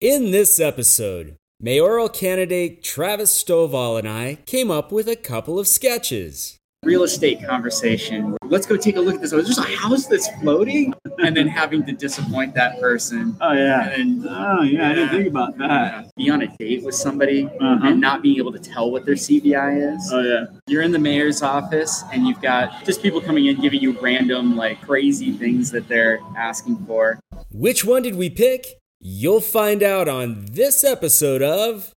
In this episode, mayoral candidate Travis Stovall and I came up with a couple of sketches. real estate conversation. Let's go take a look at this. There's a house that's floating, and then having to disappoint that person. Oh yeah. And Oh yeah, I didn't think about that. be on a date with somebody Uh-huh. and not being able to tell what their CVI is. Oh yeah. You're in the mayor's office and you've got just people coming in giving you random, like crazy things that they're asking for. Which one did we pick? You'll find out on this episode of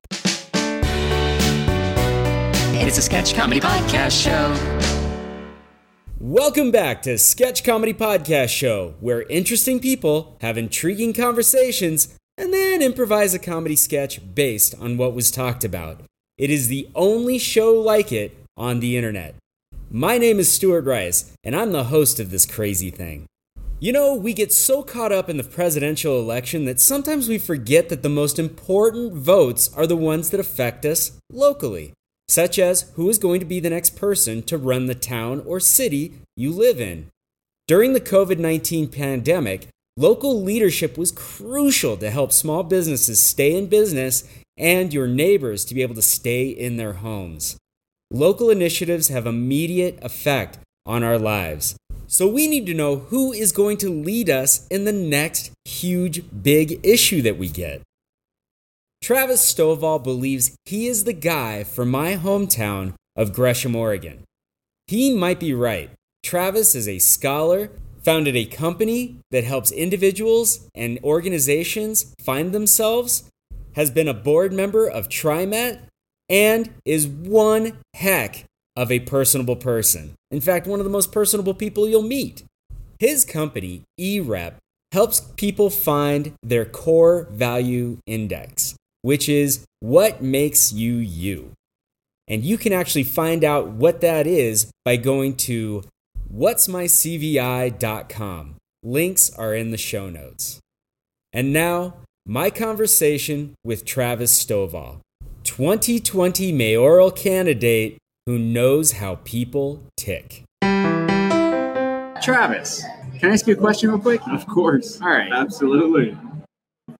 It's a sketch comedy podcast show. Welcome back to Sketch Comedy Podcast Show, where interesting people have intriguing conversations and then improvise a comedy sketch based on what was talked about. It is the only show like it on the internet. My name is Stuart Rice, and I'm the host of this crazy thing. You know, we get so caught up in the presidential election that sometimes we forget that the most important votes are the ones that affect us locally, such as who is going to be the next person to run the town or city you live in. During the COVID 19 pandemic, local leadership was crucial to help small businesses stay in business and your neighbors to be able to stay in their homes. Local initiatives have immediate effect on our lives. So we need to know who is going to lead us in the next huge big issue that we get. Travis Stovall believes he is the guy for my hometown of Gresham, Oregon. He might be right. Travis is a scholar, founded a company that helps individuals and organizations find themselves, has been a board member of TriMet, and is one heck of a personable person. In fact, one of the most personable people you'll meet. His company, eRep, helps people find their core value index, which is what makes you you. And you can actually find out what that is by going to what'smycvi.com. Links are in the show notes. And now, my conversation with Travis Stovall, 2020 mayoral candidate who knows how people tick. Travis, can I ask you a question real quick? Of course. All right. Absolutely.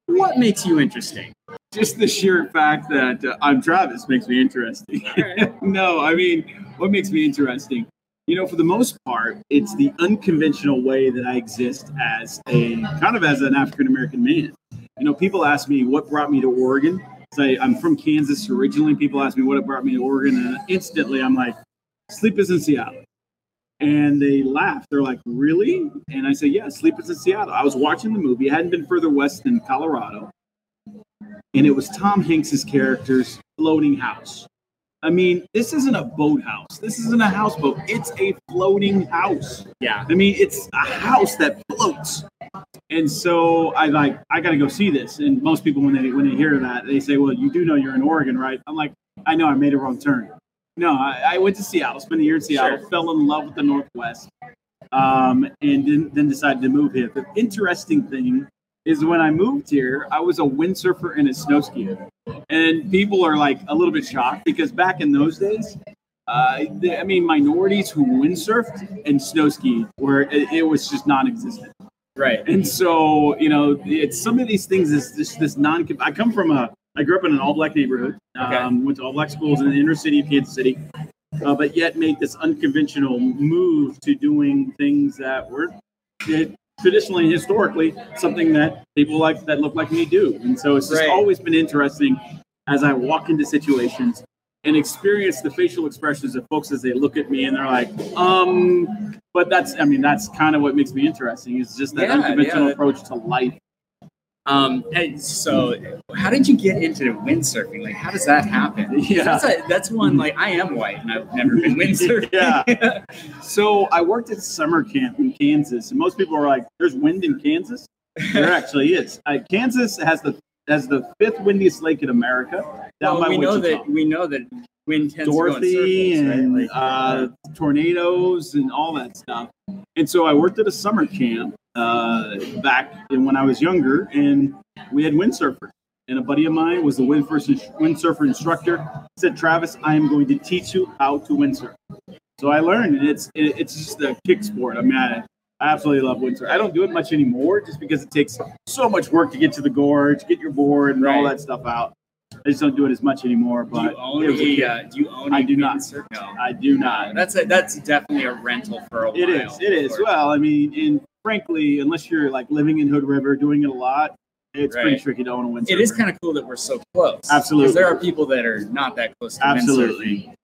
What makes you interesting? Just the sheer fact that uh, I'm Travis makes me interesting. no, I mean, what makes me interesting? You know, for the most part, it's the unconventional way that I exist as a kind of as an African American man. You know, people ask me what brought me to Oregon. Say I'm from Kansas originally. People ask me what brought me to Oregon, and instantly I'm like, Sleepless in Seattle. And they laugh. They're like, really? And I say, yeah, Sleepless in Seattle. I was watching the movie. It hadn't been further west than Colorado. And it was Tom Hanks's character's floating house. I mean, this isn't a boathouse. This isn't a houseboat. It's a floating house. Yeah. I mean, it's a house that floats. And so I like, I got to go see this. And most people, when they when they hear that, they say, "Well, you do know you're in Oregon, right?" I'm like, "I know, I made a wrong turn." No, I, I went to Seattle, spent a year in Seattle, Sure. fell in love with the Northwest, um, and then, then decided to move here. The interesting thing is when I moved here, I was a windsurfer and a snow skier. And people are like a little bit shocked because back in those days, uh, the, I mean, minorities who windsurfed and snow skied were it, it was just non-existent. Right. And so, you know, it's some of these things is this this non. I come from a. I grew up in an all-black neighborhood. Okay. Um, went to all-black schools in the inner city of Kansas City, uh, but yet made this unconventional move to doing things that were traditionally and historically something that people like that look like me do. And so it's just Right. always been interesting as I walk into situations and experience the facial expressions of folks as they look at me and they're like, um, but that's, I mean, that's kind of what makes me interesting is just that Yeah, unconventional yeah. approach to life. Um, and so how did you get into windsurfing? Like, how does that happen? Yeah. That's, a, that's one, like, I am white and I've never been windsurfing. Yeah. So I worked at summer camp in Kansas, and most people are like, "There's wind in Kansas." There actually is. Uh, Kansas has the has the fifth windiest lake in America. Down well, by we know Wichita. that we know that wind tends Dorothy to go in circles, and right? Like, uh, tornadoes and all that stuff. And so I worked at a summer camp uh, back in when I was younger, and we had windsurfers. And a buddy of mine was the windsurfer, windsurfer instructor. Said, "Travis, I am going to teach you how to windsurf." So I learned, and it's it, it's just a kick sport. I mean, I, I absolutely love windsurf. I don't do it much anymore just because it takes so much work to get to the gorge, get your board, and all that stuff out. I just don't do it as much anymore. But Do you own was a? Uh, do you own? I do not. No. I do not. That's a, that's definitely a rental for a while. It is. It is. Well, I mean, and frankly, unless you're like living in Hood River, doing it a lot, it's pretty Right. tricky to own a windsurfer. It is kind of cool that we're so close. Absolutely. there are people that are not that close to Absolutely.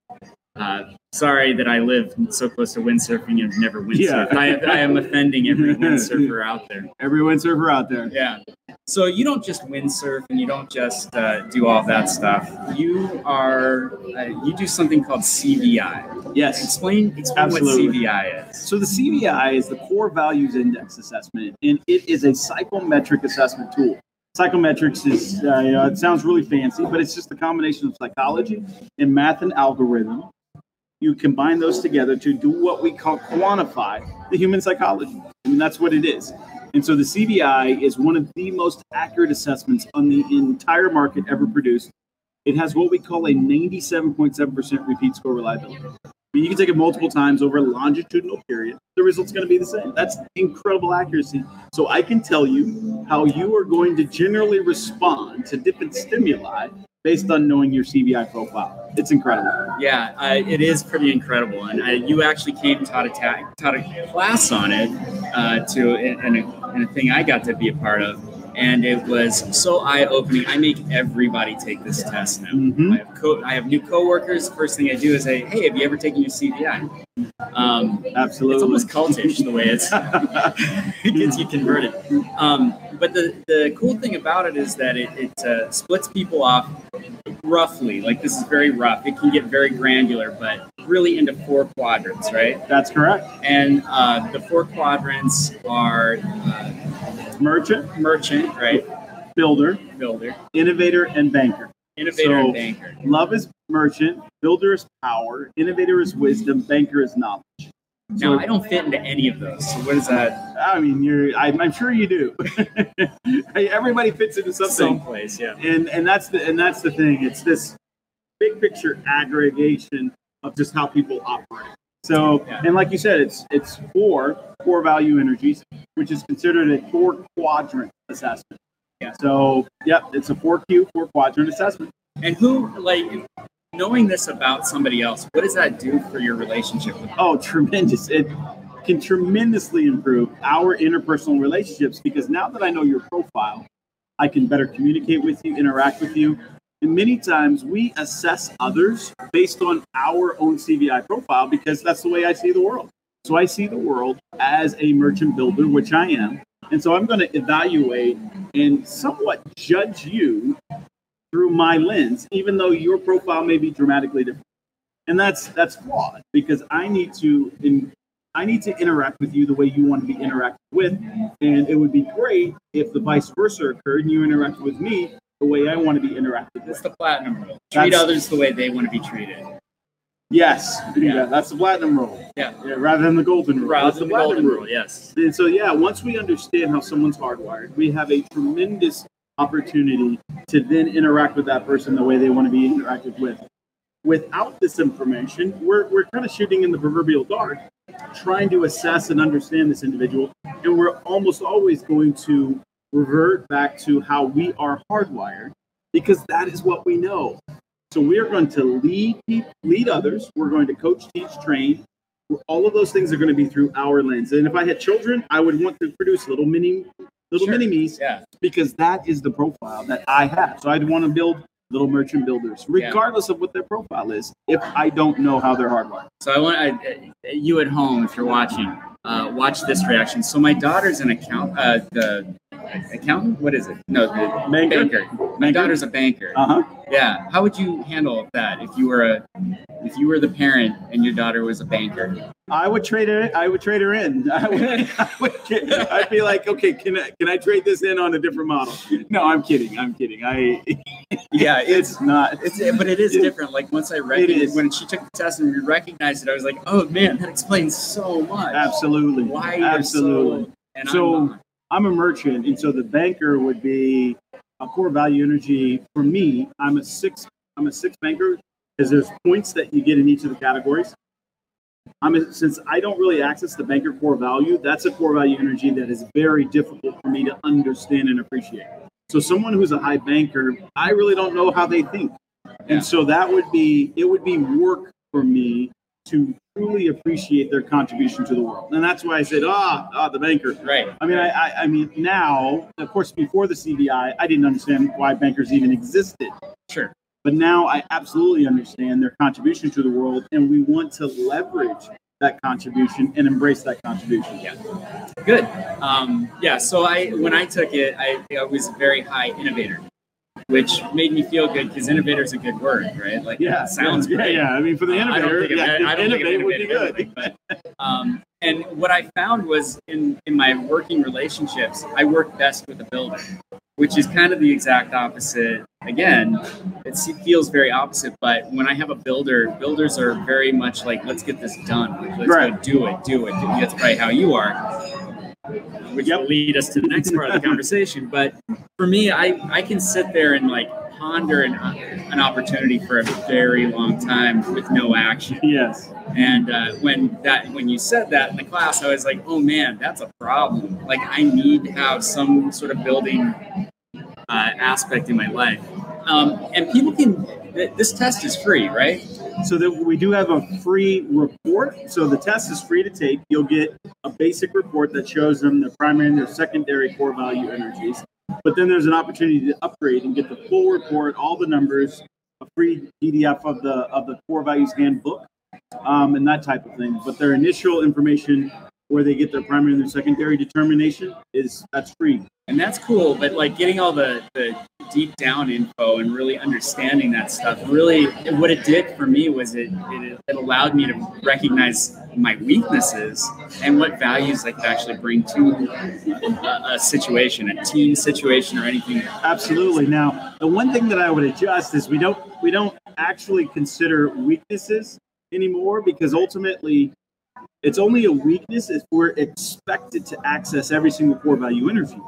Uh, sorry that I live so close to windsurfing and never Yeah. windsurfed. I, I am offending every windsurfer out there. every windsurfer out there. Yeah. So you don't just windsurf and you don't just uh, do all that stuff. You are uh, you do something called CVI. Yes. Explain explain Absolutely. what CVI is. So the CVI is the Core Values Index Assessment, and it is a psychometric assessment tool. Psychometrics is, uh, you know, it sounds really fancy, but it's just a combination of psychology and math and algorithm. You combine those together to do what we call quantify the human psychology. I mean, that's what it is. And so the CVI is one of the most accurate assessments on the entire market ever produced. It has what we call a 97.7% repeat score reliability. I mean, you can take it multiple times over a longitudinal period. The result's going to be the same. That's incredible accuracy. So I can tell you how you are going to generally respond to different stimuli based on knowing your CVI profile. It's incredible. Yeah, uh, it is pretty incredible, and I, you actually came taught a ta- taught a class on it uh, to and a, and a thing I got to be a part of, and it was so eye opening. I make everybody take this test now. Mhm. I, have co- I have new coworkers. First thing I do is say, "Hey, have you ever taken your CVI?" Um, Absolutely. it's almost cultish the way it's it gets you converted. Um, but the, the cool thing about it is that it, it uh, splits people off roughly. Like this is very rough. It can get very granular, but really into four quadrants, right? That's correct. And uh, the four quadrants are uh, Merchant, merchant, right? builder, Builder, innovator, and banker. innovator, So- and banker. Love is merchant, builder is power, innovator is wisdom, banker is knowledge. Now I don't fit into any of those. So what is that? I mean, you're. I'm, I'm sure you do. Everybody fits into something, Someplace, yeah. and and that's the and that's the thing. It's this big picture aggregation of just how people operate. So, and like you said, it's it's four core value energies, which is considered a four quadrant assessment. Yeah. So, yep, it's a four Q, four quadrant assessment. And who like knowing this about somebody else? What does that do for your relationship? Oh, tremendous. It can tremendously improve our interpersonal relationships because now that I know your profile, I can better communicate with you, interact with you. And many times we assess others based on our own CVI profile because that's the way I see the world. So I see the world as a merchant builder, which I am. And so I'm going to evaluate and somewhat judge you through my lens, even though your profile may be dramatically different and that's that's flawed because I need to in, I need to interact with you the way you want to be interacted with, and it would be great if the vice versa occurred and you interact with me the way I want to be interacted It's with. the platinum rule. Treat That's- others the way they want to be treated. Yes, yeah. Yeah. that's the platinum rule. Yeah. Yeah, rather than the golden rule. Rather that's than the the platinum golden rule. rule, yes. And so, yeah, once we understand how someone's hardwired, we have a tremendous opportunity to then interact with that person the way they want to be interacted with. Without this information, we're, we're kind of shooting in the proverbial dark, trying to assess and understand this individual. And we're almost always going to revert back to how we are hardwired because that is what we know. So we are going to lead lead others. We're going to coach, teach, train, all of those things are going to be through our lens. And if I had children, I would want to produce little mini little Sure. mini me's Yeah. because that is the profile that I have. So I'd want to build little merchant builders, regardless of what their profile is, if I don't know how they're hardwired. So I want I, you at home, if you're watching, uh, watch this reaction. So my daughter's an account, uh, the accountant. What is it? No, Banker? banker. My daughter's a banker. Uh huh. Yeah. How would you handle that if you were a if you were the parent and your daughter was a banker? I would trade her. I would trade her in. I would, I would, I'd be like, okay, can I can I trade this in on a different model? No, I'm kidding. I'm kidding. I. Yeah, It's not. It's, but it is different. Like once I read it, when she took the test and we recognized it, I was like, "Oh man, that explains so much." Absolutely. Why Absolutely. so and So- I'm a merchant, and so the banker would be a core value energy for me. I'm a six. I'm a six banker because there's points that you get in each of the categories. I'm a, since I don't really access the banker core value, that's a core value energy that is very difficult for me to understand and appreciate. So someone who's a high banker, I really don't know how they think. And so that would be it would be work for me to truly appreciate their contribution to the world. And that's why I said, ah, ah the banker. Right. I mean, I, I, I mean, now, of course, before the CVI, I didn't understand why bankers even existed. Sure. But now I absolutely understand their contribution to the world, and we want to leverage that contribution and embrace that contribution. Yeah. Good. Um, yeah. So I, when I took it, I, I was a very high innovator, which made me feel good because innovator is a good word, right? Like, Yeah, it sounds yeah, great. Yeah, I mean, for the Uh, I don't innovator, think yeah, I don't innovate would be good. but, um, and what I found was in in my working relationships, I work best with a builder, which is kind of the exact opposite. Again, it feels very opposite, but when I have a builder, builders are very much like, let's get this done. Let's Right. go do it, do it. do it. That's probably how you are. Which Yep. will lead us to the next part of the conversation. But for me, I, I can sit there and like ponder an, an opportunity for a very long time with no action. Yes. And uh, when that when you said that in the class, I was like, oh man, that's a problem. Like I need to have some sort of building uh, aspect in my life. Um, and people can. Th- This test is free, right? So that we do have a free report. So the test is free to take. You'll get a basic report that shows them their primary and their secondary core value energies. But then there's an opportunity to upgrade and get the full report, all the numbers, a free PDF of the of the core values handbook, um, and that type of thing. But their initial information, where they get their primary and their secondary determination, is that's free. And that's cool. But like getting all the the deep down info and really understanding that stuff, really, what it did for me was it it, it allowed me to recognize my weaknesses and what values I could actually bring to a, a situation, a team situation, or anything. Absolutely. Now, the one thing that I would adjust is we don't we don't actually consider weaknesses anymore because ultimately it's only a weakness if we're expected to access every single core value energy.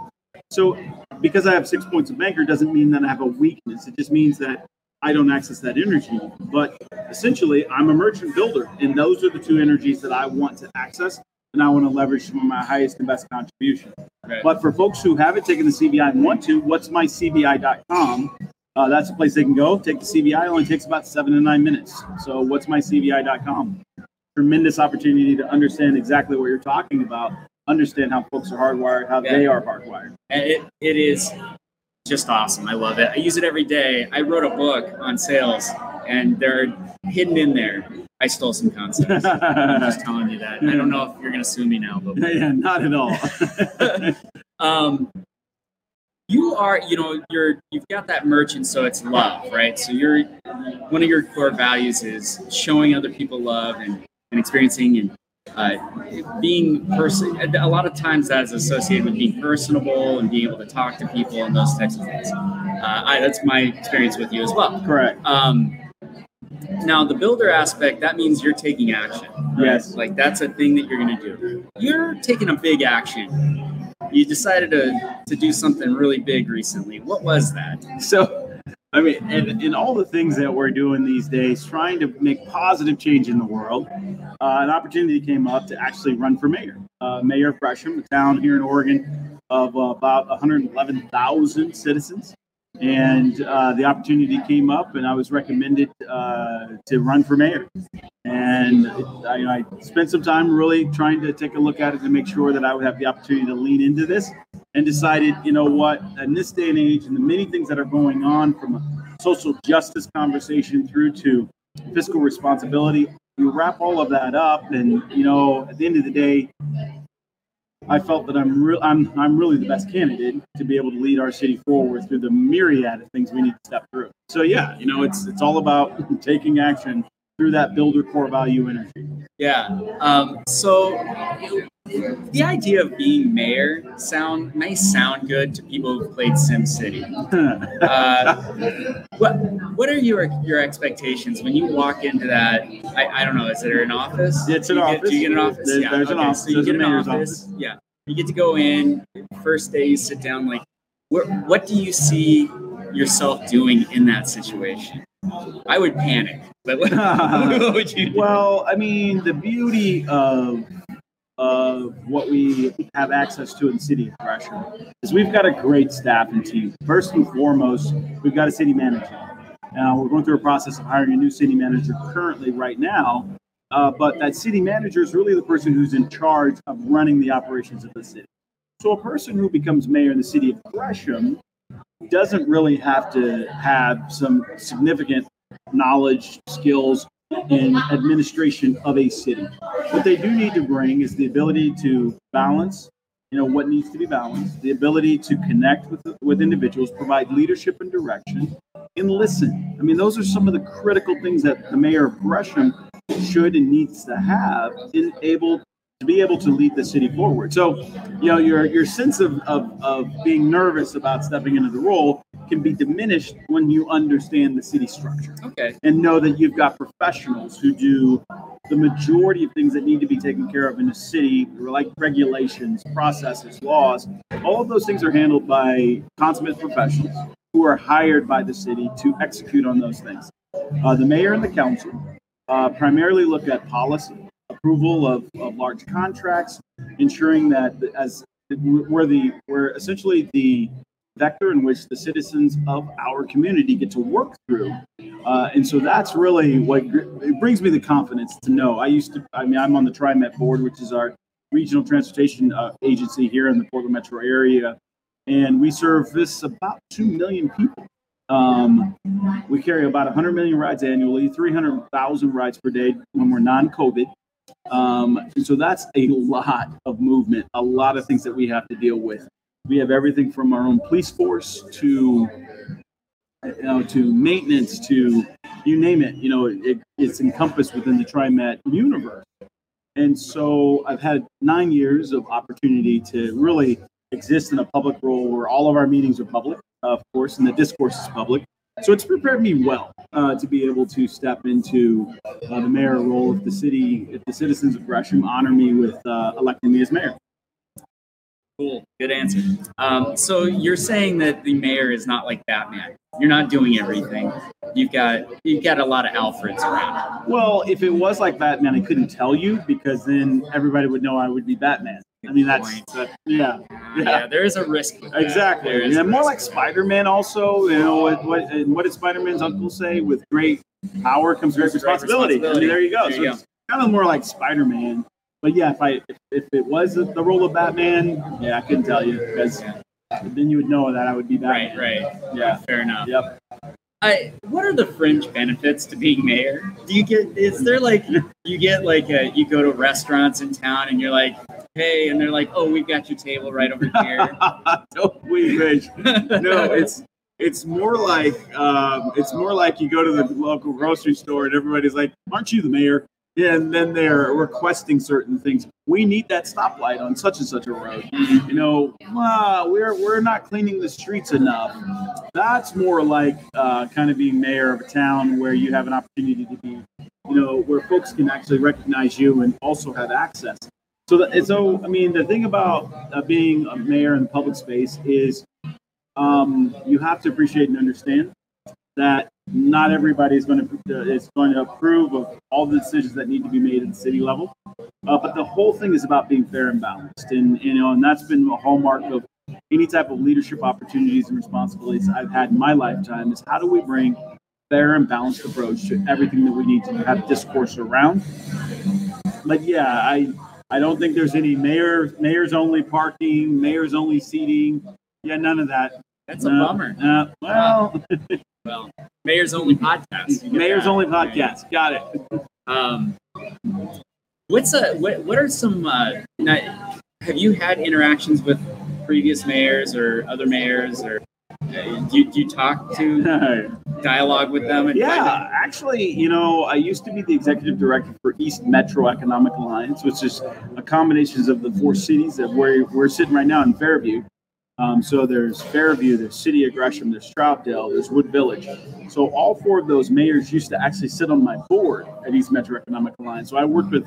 So because I have six points of banker doesn't mean that I have a weakness. It just means that I don't access that energy. But essentially, I'm a merchant builder, and those are the two energies that I want to access, and I want to leverage some of my highest and best contribution. Right. But for folks who haven't taken the CVI and want to, what's my CVI.com? Uh, that's a place they can go. Take the CVI. It only takes about seven to nine minutes. So what's my CVI.com? Tremendous opportunity to understand exactly what you're talking about. Understand how folks are hardwired, how Yeah. they are hardwired. And it, it is just awesome. I love it. I use it every day. I wrote a book on sales, and they're hidden in there. I stole some concepts. I'm just telling you that. I don't know if you're going to sue me now, but yeah, not at all. um, you are, you know, you're you've got that merchant, so it's love, right? So you're one of your core values is showing other people love and, and experiencing and uh, being person. A lot of times that is associated with being personable and being able to talk to people and those types of things. Uh, I, that's my experience with you as well. Correct. Um, now, the builder aspect, that means you're taking action. right? Yes. Like that's a thing that you're going to do. You're taking a big action. You decided to, to do something really big recently. What was that? So, I mean, and in all the things that we're doing these days, trying to make positive change in the world, uh, an opportunity came up to actually run for mayor. Uh, mayor of Gresham, a town here in Oregon of uh, about 111,000 citizens. And uh, the opportunity came up, and I was recommended uh, to run for mayor. And I, I spent some time really trying to take a look at it to make sure that I would have the opportunity to lean into this and decided, you know what, in this day and age, and the many things that are going on from a social justice conversation through to fiscal responsibility, you wrap all of that up, and you know, at the end of the day, I felt that I'm real. I'm I'm really the best candidate to be able to lead our city forward through the myriad of things we need to step through. So yeah, you know, it's it's all about taking action through that builder core value energy. Yeah. Um, so the idea of being mayor sound may sound good to people who've played Sim City. Uh, what what are your your expectations when you walk into that? I, I don't know. Is there an office? It's do an you get, Do you get an office. office? There- yeah. there's an office. So you There's get a an mayor's office. Yeah. You get to go in. First day, you sit down. Like, what what do you see yourself doing in that situation? I would panic. But what, what would you do? Well, I mean, the beauty of of what we have access to in city of Gresham is we've got a great staff and team. First and foremost, we've got a city manager. Now we're going through a process of hiring a new city manager currently right now. Uh, but that city manager is really the person who's in charge of running the operations of the city. So a person who becomes mayor in the city of Gresham doesn't really have to have some significant knowledge, skills, in administration of a city. What they do need to bring is the ability to balance, you know, what needs to be balanced, the ability to connect with with individuals, provide leadership and direction, and listen. I mean, those are some of the critical things that the mayor of Gresham should and needs to have in able to be able to lead the city forward. So, you know, your your sense of, of, of being nervous about stepping into the role can be diminished when you understand the city structure Okay. and know that you've got professionals who do the majority of things that need to be taken care of in a city, like regulations, processes, laws. All of those things are handled by consummate professionals who are hired by the city to execute on those things. Uh, the mayor and the council uh, primarily look at policy, approval of, of large contracts, ensuring that as we're the we're essentially the vector in which the citizens of our community get to work through. Uh, and so that's really what it brings me the confidence to know. I used to, I mean, I'm on the TriMet board, which is our regional transportation uh, agency here in the Portland metro area. And we service about 2 million people. Um, we carry about 100 million rides annually, 300,000 rides per day when we're non COVID. Um, and so that's a lot of movement, a lot of things that we have to deal with. We have everything from our own police force to you know to maintenance to you name it. You know, it, it's encompassed within the TriMet universe. And so I've had nine years of opportunity to really exist in a public role where all of our meetings are public, of course, and the discourse is public. So it's prepared me well uh, to be able to step into uh, the mayor role if the city, if the citizens of Gresham honor me with uh, electing me as mayor. Cool. Good answer. Um, so you're saying that the mayor is not like Batman. You're not doing everything. You've got you've got a lot of Alfreds around. Well, if it was like Batman, I couldn't tell you because then everybody would know I would be Batman. I mean, that's that, yeah, Yeah, there is a risk. exactly. There is Yeah, a more like Spider-Man. Also, you know what? What, and what did Spider-Man's uncle say? With great power comes great Great responsibility. I mean, there you go. There so you it's kind of more like Spider-Man. But yeah, if I if, if it was the role of Batman, yeah, I couldn't tell you because then you would know that I would be Batman. right. Right. Yeah. Fair enough. Yep. I, what are the fringe benefits to being mayor? Do you get? Is there like you get like a, you go to restaurants in town and you're like, hey, and they're like, oh, we've got your table right over here. Don't we wish? no, it's it's more like um, it's more like you go to the local grocery store and everybody's like, "Aren't you the mayor?" And then they're requesting certain things. We need that stoplight on such and such a road. You know, we're we're not cleaning the streets enough. That's more like uh, kind of being mayor of a town where you have an opportunity to be, you know, where folks can actually recognize you and also have access. So, so I mean, the thing about uh, being a mayor in the public space is um, you have to appreciate and understand that not everybody is going to uh, is going to approve of all the decisions that need to be made at the city level. Uh, but the whole thing is about being fair and balanced, and you know, and that's been a hallmark of any type of leadership opportunities and responsibilities I've had in my lifetime. Is how do we bring fair and balanced approach to everything that we need to have discourse around. But yeah, I I don't think there's any mayor mayors only parking, mayors only seating. Yeah, none of that. That's a bummer. no. well, Well, mayor's only podcast. Mayor's only right? podcast. Got it. Um, what's a what? What are some? Uh, now, have you had interactions with previous mayors or other mayors, or uh, do, you, do you talk to dialogue with them? And Yeah, actually, you know, I used to be the executive director for East Metro Economic Alliance, which is a combination of the four cities that we're, we're sitting right now in Fairview. Um, so there's Fairview, there's City of Gresham, there's Troutdale, there's Wood Village. So all four of those mayors used to actually sit on my board at East Metro Economic Alliance. So I worked with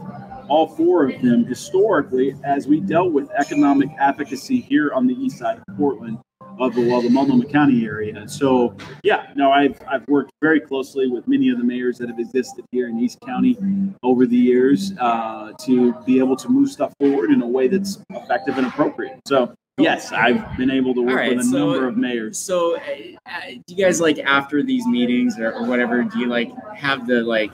all four of them historically as we dealt with economic advocacy here on the east side of Portland of the, well, the Multnomah County area. So yeah, no, I've I've worked very closely with many of the mayors that have existed here in East County over the years uh, to be able to move stuff forward in a way that's effective and appropriate. So yes, I've been able to work right, with a so- number of mayors. So, uh, uh, do you guys like after these meetings or, or whatever? Do you like have the like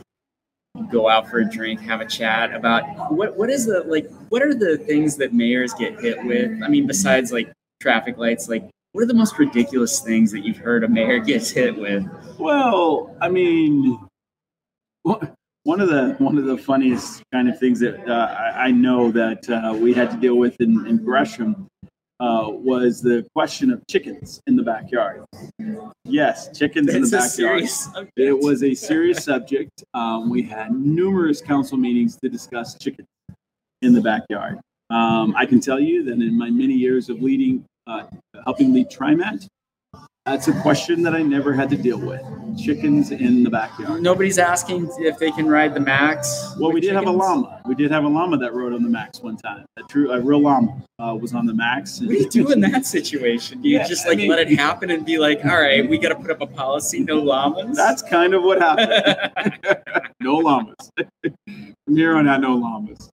go out for a drink, have a chat about what what is the like what are the things that mayors get hit with? I mean, besides like traffic lights, like what are the most ridiculous things that you've heard a mayor gets hit with? Well, I mean, one of the one of the funniest kind of things that uh, I, I know that uh, we had to deal with in, in Gresham uh, was the question of chickens in the backyard. Yes, chickens in the backyard. It was a serious subject. Um, we had numerous council meetings to discuss chickens in the backyard. Um, I can tell you that in my many years of leading, uh, helping lead TriMet, that's a question that I never had to deal with. Chickens in the backyard. Nobody's asking if they can ride the max. Well, we did have a llama. We did have a llama that rode on the Max one time. A true, a real llama uh, was on the Max. What do you do in that situation? Do you Yeah, just I like mean- let it happen and be like, all right, we got to put up a policy, no llamas? That's kind of what happened. no llamas. From here on out, no llamas.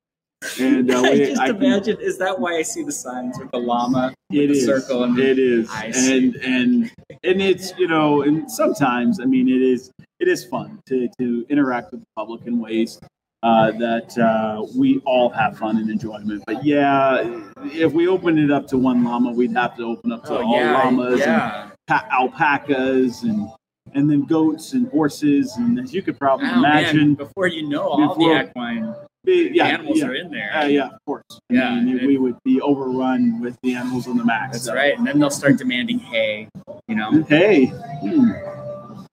And uh, I just I can- imagine. Is that why I see the signs with the llama? It is. circle and it is. And and and it's you know and sometimes I mean it is it is fun to to interact with the public in ways uh, that uh, we all have fun and enjoyment. But yeah, if we opened it up to one llama, we'd have to open up to Oh all yeah, llamas and yeah. pa- alpacas and and then goats and horses and as you could probably Oh, man, imagine, before you know, all Before- the equine yeah, animals yeah. are in there. Uh, yeah, of course. I Yeah, mean, and- we would be overrun with the animals on the max. That's so. right. And then they'll start demanding hay. You know, Hey, hmm.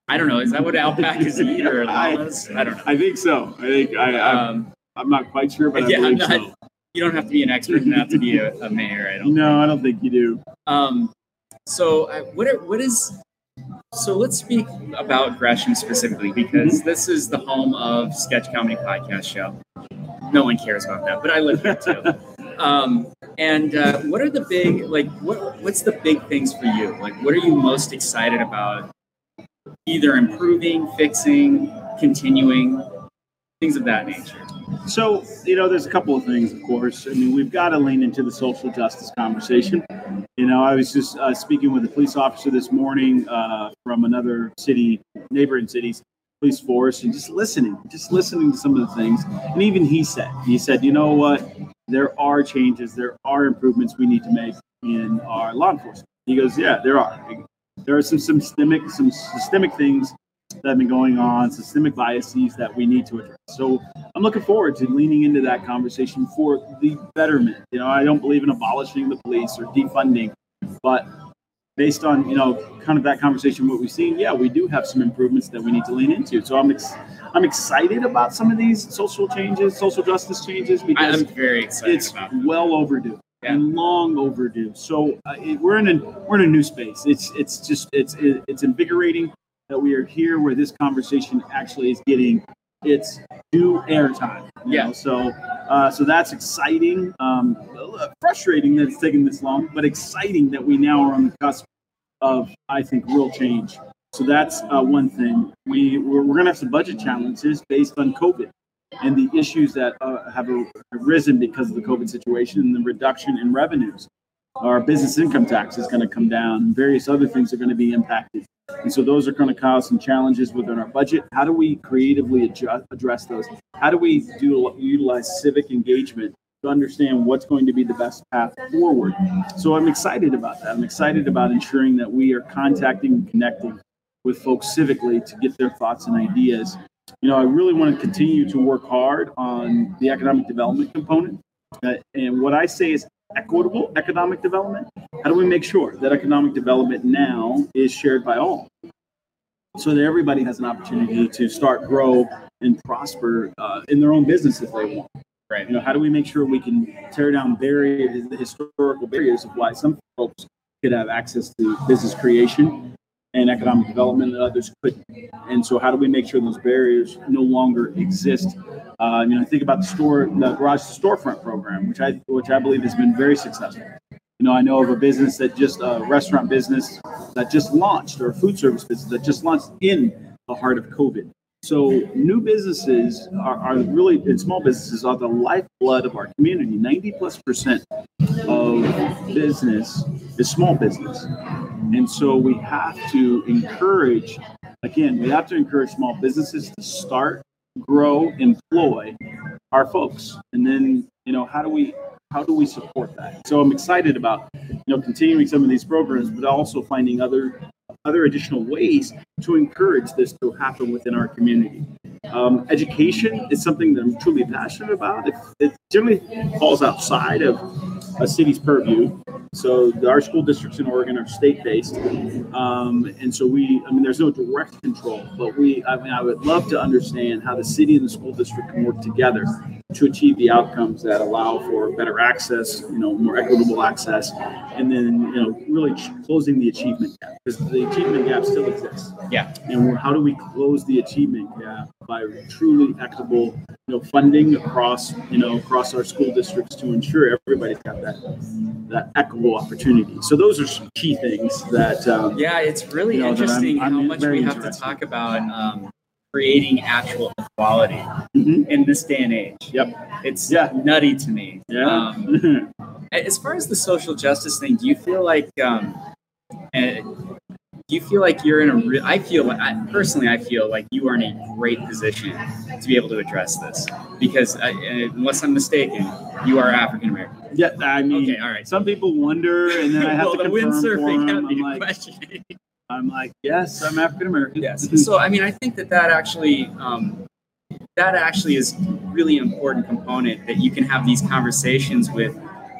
I don't know. Is that what alpacas eat or I- llamas? I don't know. I think so. I think I, I'm, Um, I'm not quite sure, but yeah, I believe not. so. You don't have to be an expert in that to be a, a mayor. I don't. No, I don't think you do. Um, so uh, what are, what is so let's speak about Gresham specifically because Mm-hmm. this is the home of Sketch Comedy Podcast Show. No one cares about that, but I live here too. um, and uh, what are the big like what what's the big things for you? Like what are you most excited about? Either improving, fixing, continuing, things of that nature. So, you know, there's a couple of things, of course. I mean, we've got to lean into the social justice conversation. You know, I was just uh, speaking with a police officer this morning uh, from another city, neighboring cities, police force, and just listening, just listening to some of the things. And even he said, he said, you know what? There are changes, there are improvements we need to make in our law enforcement. He goes, yeah, there are. There are some systemic, some systemic things that have been going on, systemic biases that we need to address. So I'm looking forward to leaning into that conversation for the betterment. You know, I don't believe in abolishing the police or defunding, but based on you know kind of that conversation, what we've seen, yeah, we do have some improvements that we need to lean into. So I'm ex- I'm excited about some of these social changes, social justice changes because I'm very excited it's well overdue Yeah. and long overdue. So uh, it, we're in a we're in a new space. It's it's just it's it, it's invigorating that we are here where this conversation actually is getting its due airtime. Yeah. know? So uh, so that's exciting. Um, frustrating that it's taken this long, but exciting that we now are on the cusp of I think real change. So that's uh, one thing. We we're, we're going to have some budget challenges based on COVID and the issues that uh, have arisen because of the COVID situation and the reduction in revenues. Our business income tax is going to come down, and various other things are going to be impacted. And so those are going to cause some challenges within our budget. How do we creatively adjust, address those? How do we do utilize civic engagement to understand what's going to be the best path forward? So I'm excited about that. I'm excited about ensuring that we are contacting and connecting with folks civically to get their thoughts and ideas you know, I really want to continue to work hard on the economic development component. Uh, and what I say is equitable economic development. How do we make sure that economic development now is shared by all? So that everybody has an opportunity to start, grow, and prosper uh, in their own business if they want. Right. You know, how do we make sure we can tear down barriers, the historical barriers of why some folks could have access to business creation and economic development that others couldn't. And so, how do we make sure those barriers no longer exist? Uh, you know, think about the store, the garage to storefront program, which I which I believe has been very successful. You You know, I know of a business that just a restaurant business that just launched, or a food service business that just launched in the heart of COVID. So new businesses are, are really, and small businesses are the lifeblood of our community. 90 plus percent of business is small business. And so we have to encourage, again, we have to encourage small businesses to start, grow, employ our folks. And then, you know, how do we how do we support that? So I'm excited about, you know, continuing some of these programs, but also finding other other additional ways to encourage this to happen within our community. Um, education is something that I'm truly passionate about. It, it generally falls outside of a city's purview. So our school districts in Oregon are state-based, um, and so we, I mean, there's no direct control, but we, I mean, I would love to understand how the city and the school district can work together to achieve the outcomes that allow for better access, you know, more equitable access, and then you know, really closing the achievement gap because the achievement gap still exists. Yeah. And how do we close the achievement gap by truly equitable, you know, funding across, you know, across our school districts to ensure everybody's got that that equitable opportunity. So those are some key things that. Um, yeah, it's really you know, interesting I'm- I'm how much we have to talk about um, creating actual equality Mhm. in this day and age. Yep. It's Yeah. nutty to me. Yeah. Um, as far as the social justice thing, do you feel like um, uh, do you feel like you're in a re- I feel like I, personally I feel like you are in a great position to be able to address this because uh, unless I'm mistaken, you are African American. yeah. I mean, Okay, all right. some people wonder, and then I have well, to the confirm for windsurfing them. had me I'm like. I'm like, yes, I'm African American. Yes. So I mean, I think that that actually um, that actually is really an important component that you can have these conversations with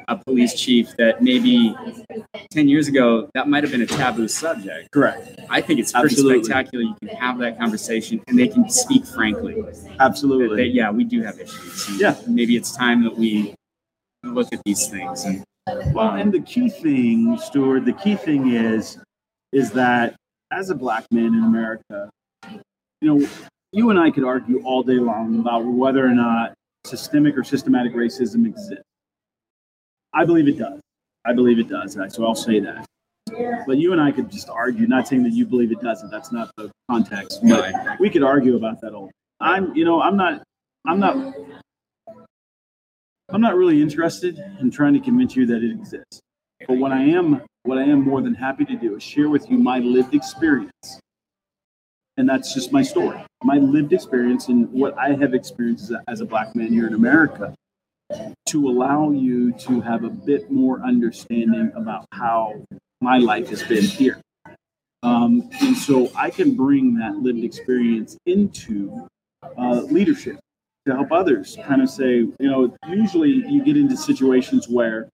a police chief that maybe 10 years ago that might have been a taboo subject Correct. i think it's pretty Absolutely. spectacular you can have that conversation and they can speak frankly Absolutely. yeah we do have issues Yeah. maybe it's time that we look at these things and Well, and the key thing, Stuart, the key thing is, is that as a black man in America, you know, you and I could argue all day long about whether or not systemic or systematic racism exists. I believe it does. I believe it does. So I'll say that. But you and I could just argue, not saying that you believe it doesn't. That's not the context. But we could argue about that all. I'm, you know, I'm not, I'm not I'm not really interested in trying to convince you that it exists. But what I am, what I am more than happy to do is share with you my lived experience. And that's just my story, my lived experience and what I have experienced as a, as a black man here in America to allow you to have a bit more understanding about how my life has been here. Um, and so I can bring that lived experience into uh, leadership to help others kind of say, you know, usually you get into situations where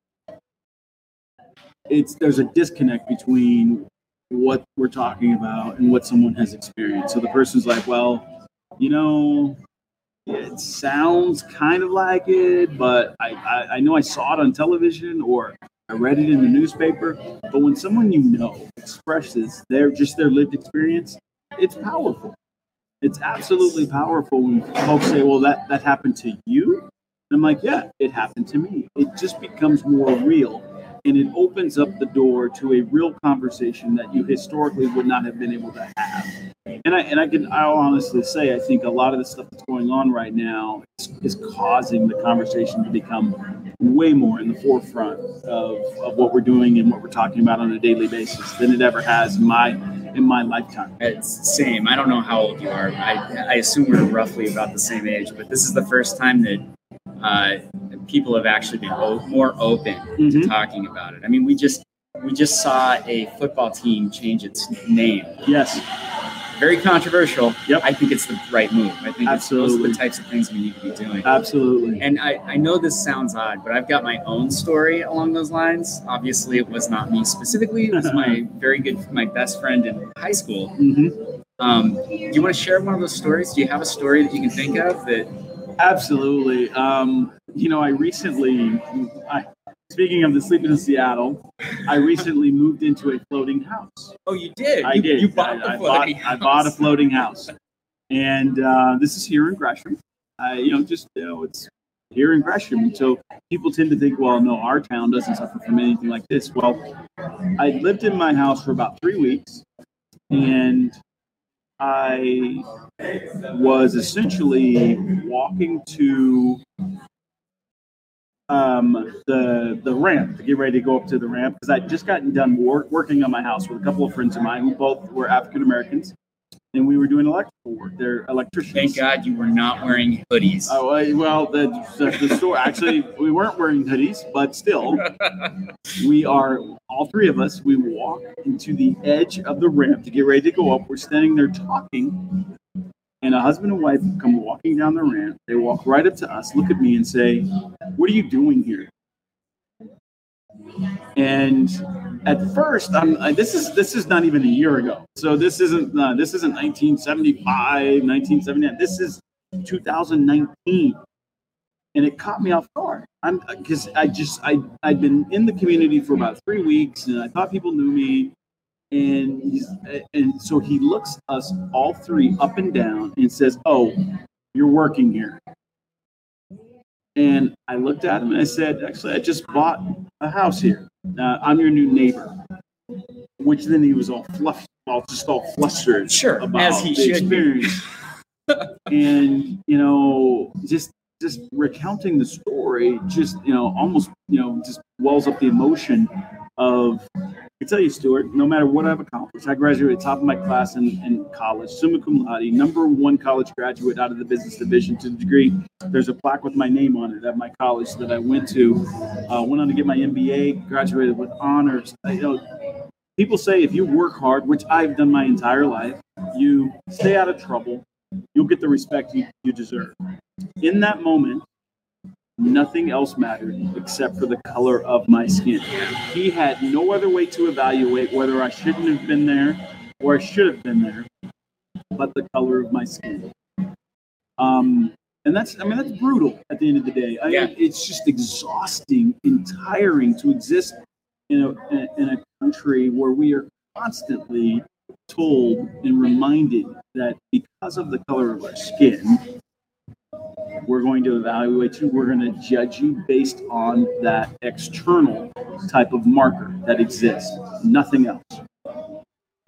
it's there's a disconnect between what we're talking about and what someone has experienced. So the person's like, well, you know, it sounds kind of like it, but I, I, I know I saw it on television or I read it in the newspaper. But when someone you know expresses their just their lived experience, it's powerful. It's absolutely powerful when folks say, "Well, that that happened to you." And I'm like, "Yeah, it happened to me." It just becomes more real, and it opens up the door to a real conversation that you historically would not have been able to have. And I and I can I'll honestly say I think a lot of the stuff that's going on right now is, is causing the conversation to become way more in the forefront of, of what we're doing and what we're talking about on a daily basis than it ever has in my in my lifetime. It's same. I don't know how old you are. I, I assume we're roughly about the same age, but this is the first time that uh, people have actually been o- more open to Mhm. talking about it. I mean, we just we just saw a football team change its name. Yes, Very controversial. Yep. I think it's the right move. I think it's, those are the types of things we need to be doing. absolutely. And I, I know this sounds odd, but I've got my own story along those lines. Obviously, it was not me specifically. It was my very good, my best friend in high school. hmm Um, do you want to share one of those stories? Do you have a story that you can think of that? Absolutely. Um, you know, I recently, I, speaking of the sleeping in Seattle, I recently moved into a floating house. Oh, you did. I you, did. You bought I, the I bought, floating I bought a floating house, and uh, this is here in Gresham. I, you know, just you know, it's here in Gresham. So people tend to think, well, no, our town doesn't suffer from anything like this. Well, I lived in my house for about three weeks, and I was essentially walking to um, the the ramp to get ready to go up to the ramp because I'd just gotten done work, working on my house with a couple of friends of mine who both were African Americans, and we were doing electrical work. They're electricians. Thank God you were not wearing hoodies. Oh well, the, the the store actually we weren't wearing hoodies, but still, we are all three of us. We walk into the edge of the ramp to get ready to go up. We're standing there talking, and a husband and wife come walking down the ramp. They walk right up to us, look at me, and say, "What are you doing here?" And at first, I'm I, this is this is not even a year ago. So this isn't uh, this isn't 1975, 1979. This is 2019, and it caught me off guard. I'm because I just I I'd been in the community for about three weeks, and I thought people knew me. And he's and so he looks us all three up and down and says, "Oh, you're working here." And I looked at him and I said, "Actually, I just bought a house here. Uh, I'm your new neighbor." Which then he was all fluff, all just all flustered Sure, about as he the should experience. and you know, just just recounting the story, just you know, almost you know, just wells up the emotion of. I tell you, Stuart, no matter what I've accomplished, I graduated top of my class in, in college, summa cum laude, number one college graduate out of the business division to the degree. There's a plaque with my name on it at my college that I went to. Uh, went on to get my MBA, graduated with honors. I, you know, people say if you work hard, which I've done my entire life, you stay out of trouble, you'll get the respect you, you deserve. In that moment, nothing else mattered except for the color of my skin. He had no other way to evaluate whether I shouldn't have been there or I should have been there, but the color of my skin. Um, and that's, I mean, that's brutal at the end of the day. I Yeah. it's just exhausting and tiring to exist in a- in a country where we are constantly told and reminded that because of the color of our skin, we're going to evaluate you, we're going to judge you based on that external type of marker that exists, nothing else.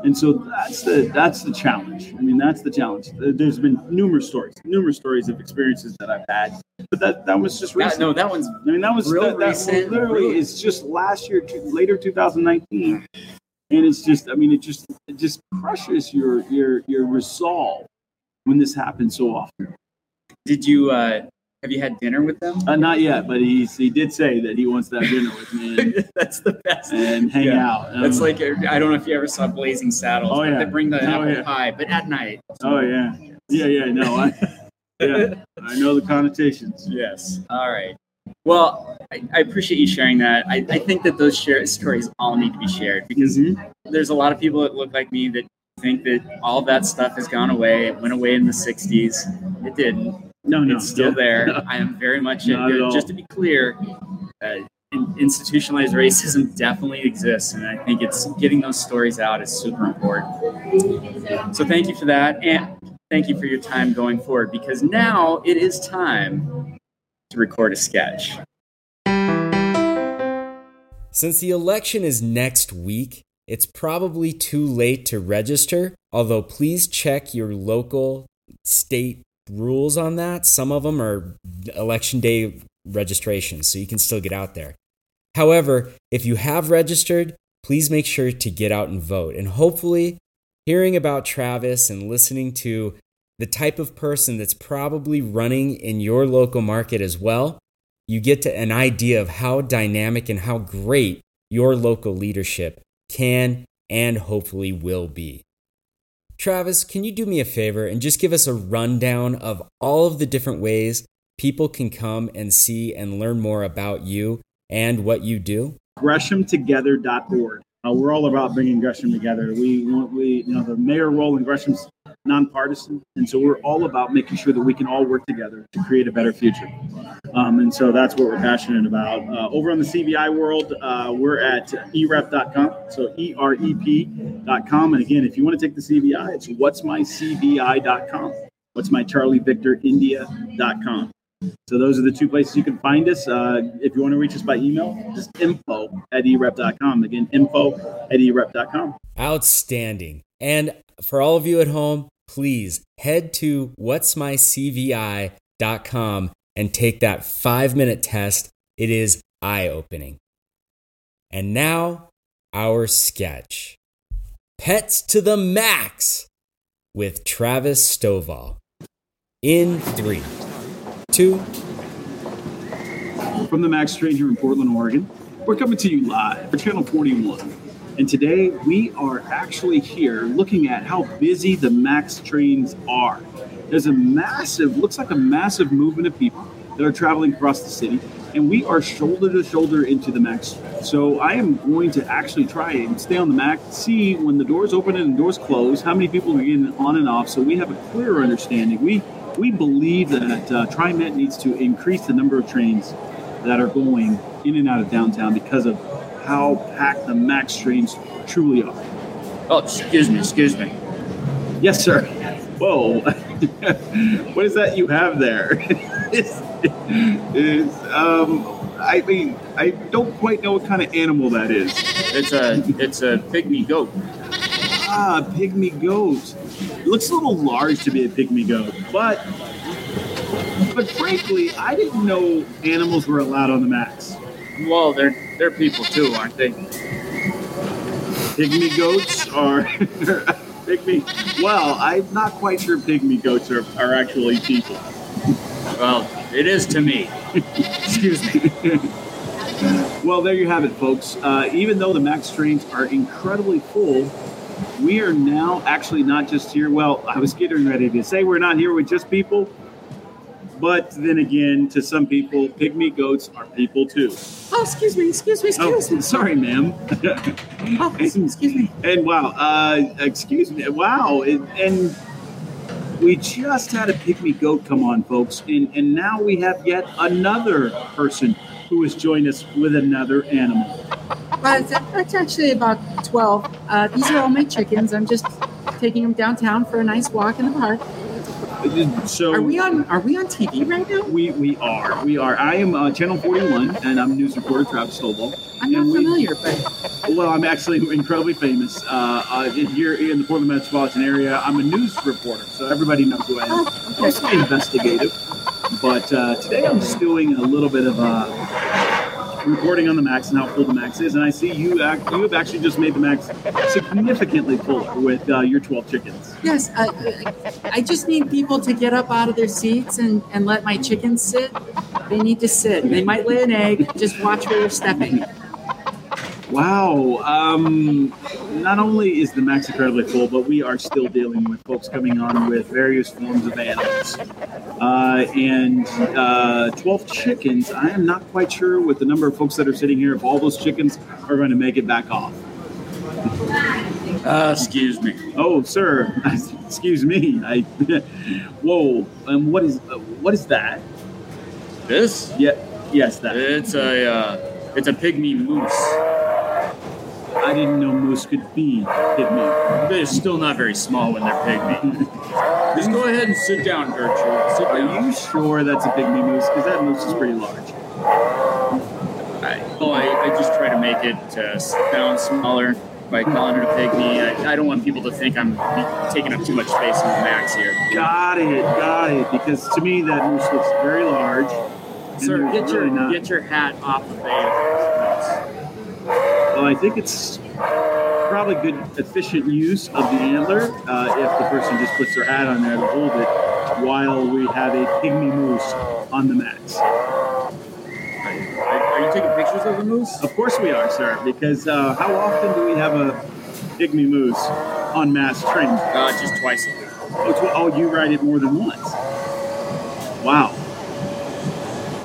And so that's the that's the challenge. I mean, that's the challenge. There's been numerous stories, numerous stories of experiences that I've had, but that that was just That- recent. no, that one's I mean, that was Real that, that recent, literally real- is just last year, to, later 2019, and it's just, I mean, it just it just crushes your your your resolve when this happens so often. Did you uh, have you had dinner with them? Uh, not yet, but he's he did say that he wants to have dinner with me and, That's the best. and hang Yeah. out. That's Um, like I don't know if you ever saw Blazing Saddles. Oh, yeah. They bring the Oh, apple yeah. pie, but at night. oh yeah, yeah, yeah. No, I yeah, I know the connotations. Yes. All right. Well, I, I appreciate you sharing that. I, I think that those share, stories all need to be shared because Mhm. there's a lot of people that look like me that think that all that stuff has gone away. It went away in the 60s. It didn't. No, no, it's still yeah. there. I am very much Not at just to be clear. Uh, institutionalized racism definitely exists, and I think it's getting those stories out is super important. So thank you for that, and thank you for your time going forward because now it is time to record a sketch. Since the election is next week, it's probably too late to register, although please check your local state rules on that. Some of them are election day registrations, so you can still get out there. However, if you have registered, please make sure to get out and vote. And hopefully, hearing about Travis and listening to the type of person that's probably running in your local market as well, you get to an idea of how dynamic and how great your local leadership can and hopefully will be. Travis, can you do me a favor and just give us a rundown of all of the different ways people can come and see and learn more about you and what you do? GreshamTogether.org. Uh, we're all about bringing Gresham together. We want, we, you know, the mayor role in Gresham's nonpartisan, and so we're all about making sure that we can all work together to create a better future. Um, and so that's what we're passionate about. Uh, over on the CVI world, uh, we're at erep.com, so E R E P.com. And again, if you want to take the CVI, it's what's my CVI.com. What's my Charlie Victor India.com. So those are the two places you can find us. Uh, if you want to reach us by email, just info at erep.com. Again, info at erep.com. Outstanding. And for all of you at home, please head to what'smycvi.com and take that five minute test. It is eye opening. And now, our sketch Pets to the Max with Travis Stovall. In three, two, from the Max Train here in Portland, Oregon. We're coming to you live for Channel 41. And today we are actually here looking at how busy the Max trains are. There's a massive, looks like a massive movement of people that are traveling across the city, and we are shoulder to shoulder into the Max. So I am going to actually try and stay on the Max, see when the doors open and the doors close, how many people are getting on and off, so we have a clearer understanding. We we believe that uh, TriMet needs to increase the number of trains that are going in and out of downtown because of how packed the Max trains truly are. Oh, excuse me, excuse me. Yes, sir. Whoa. what is that you have there? is, is, um, I mean, I don't quite know what kind of animal that is. It's a it's a pygmy goat. Ah, pygmy goat. It looks a little large to be a pygmy goat, but but frankly, I didn't know animals were allowed on the max. Well, they're they're people too, aren't they? Pygmy goats are pygmy. Well, I'm not quite sure pygmy goats are, are actually people. Well, it is to me. Excuse me. well, there you have it, folks. Uh, even though the max trains are incredibly full, we are now actually not just here. Well, I was getting ready to say we're not here with just people, but then again, to some people, pygmy goats are people too. Oh, excuse me, excuse me, excuse oh, me. Sorry, ma'am. oh, excuse me. And wow, uh, excuse me. Wow, and, and we just had a pygmy goat come on, folks, and, and now we have yet another person who has joined us with another animal. Well, it's actually about 12. Uh, these are all my chickens. I'm just taking them downtown for a nice walk in the park. So are we on? Are we on TV right now? We we are. We are. I am uh, Channel 41, and I'm news reporter Travis Stovall. I'm not familiar, but well, I'm actually incredibly famous uh, uh, here in the Portland metropolitan area. I'm a news reporter, so everybody knows who I am. Oh, okay. Mostly investigative, but uh, today I'm just doing a little bit of uh, reporting on the max and how full the max is. And I see you act, you have actually just made the max significantly fuller with uh, your 12 chickens. Yes, uh, I just need people to get up out of their seats and, and let my chickens sit. They need to sit. They might lay an egg. Just watch where you're stepping. Wow. Um, not only is the max incredibly full, but we are still dealing with folks coming on with various forms of animals. Uh, and uh, 12 chickens, I am not quite sure with the number of folks that are sitting here if all those chickens are going to make it back off. Uh, excuse me. Oh, sir. excuse me. I. Whoa. And what is uh, what is that? This? Yeah. Yes, that. It's a uh, it's a pygmy moose. I didn't know moose could be pygmy. They're still not very small when they're pygmy. Just go ahead and sit down, Gertrude. Sit Are you sure that's a pygmy moose? Because that moose is pretty large. I, well, I, I just try to make it uh, sound smaller by calling it a pygmy. I, I don't want people to think I'm taking up too much space in the max here. Got it, got it. Because to me, that moose looks very large. Sir, get your not... get your hat off the face. Well, I think it's probably good, efficient use of the antler uh, if the person just puts their hat on there to hold it while we have a pygmy moose on the Max. Are, are you taking pictures of the moose? Of course we are, sir, because uh, how often do we have a pygmy moose on Max train? Uh, just twice a week. Oh, tw- oh, you ride it more than once. Wow.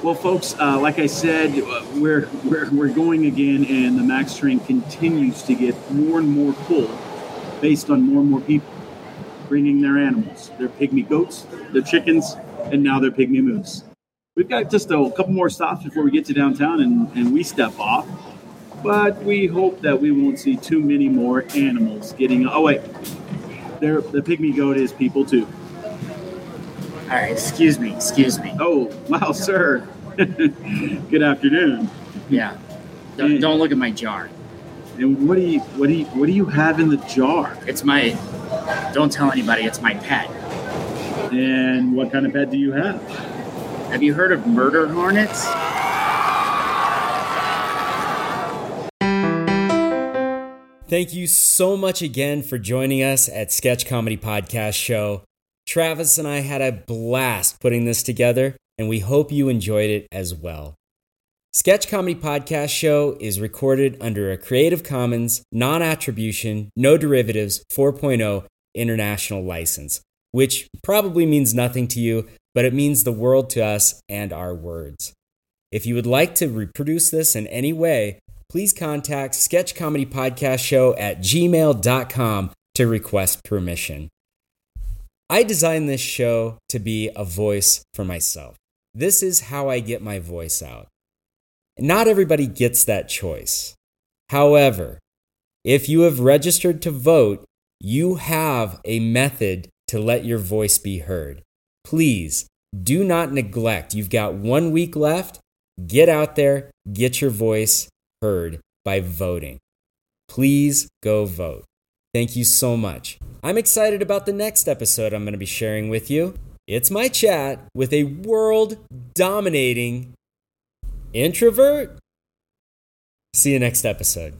Well, folks, uh, like I said, uh, we're, we're, we're going again, and the Max train continues to get more and more full based on more and more people bringing their animals their pygmy goats, their chickens, and now their pygmy moose. We've got just a couple more stops before we get to downtown and, and we step off, but we hope that we won't see too many more animals getting. Oh, wait, there, the pygmy goat is people too. All right, excuse me, excuse me. Oh, wow, sir. Good afternoon. Yeah. Don't, don't look at my jar. And what do you what do you what do you have in the jar? It's my. Don't tell anybody. It's my pet. And what kind of pet do you have? Have you heard of murder hornets? Thank you so much again for joining us at Sketch Comedy Podcast Show. Travis and I had a blast putting this together, and we hope you enjoyed it as well. Sketch Comedy Podcast Show is recorded under a Creative Commons, non attribution, no derivatives 4.0 international license, which probably means nothing to you, but it means the world to us and our words. If you would like to reproduce this in any way, please contact Sketch Comedy Podcast Show at gmail.com to request permission. I designed this show to be a voice for myself. This is how I get my voice out. Not everybody gets that choice. However, if you have registered to vote, you have a method to let your voice be heard. Please do not neglect. You've got one week left. Get out there, get your voice heard by voting. Please go vote. Thank you so much. I'm excited about the next episode I'm going to be sharing with you. It's my chat with a world dominating introvert. See you next episode.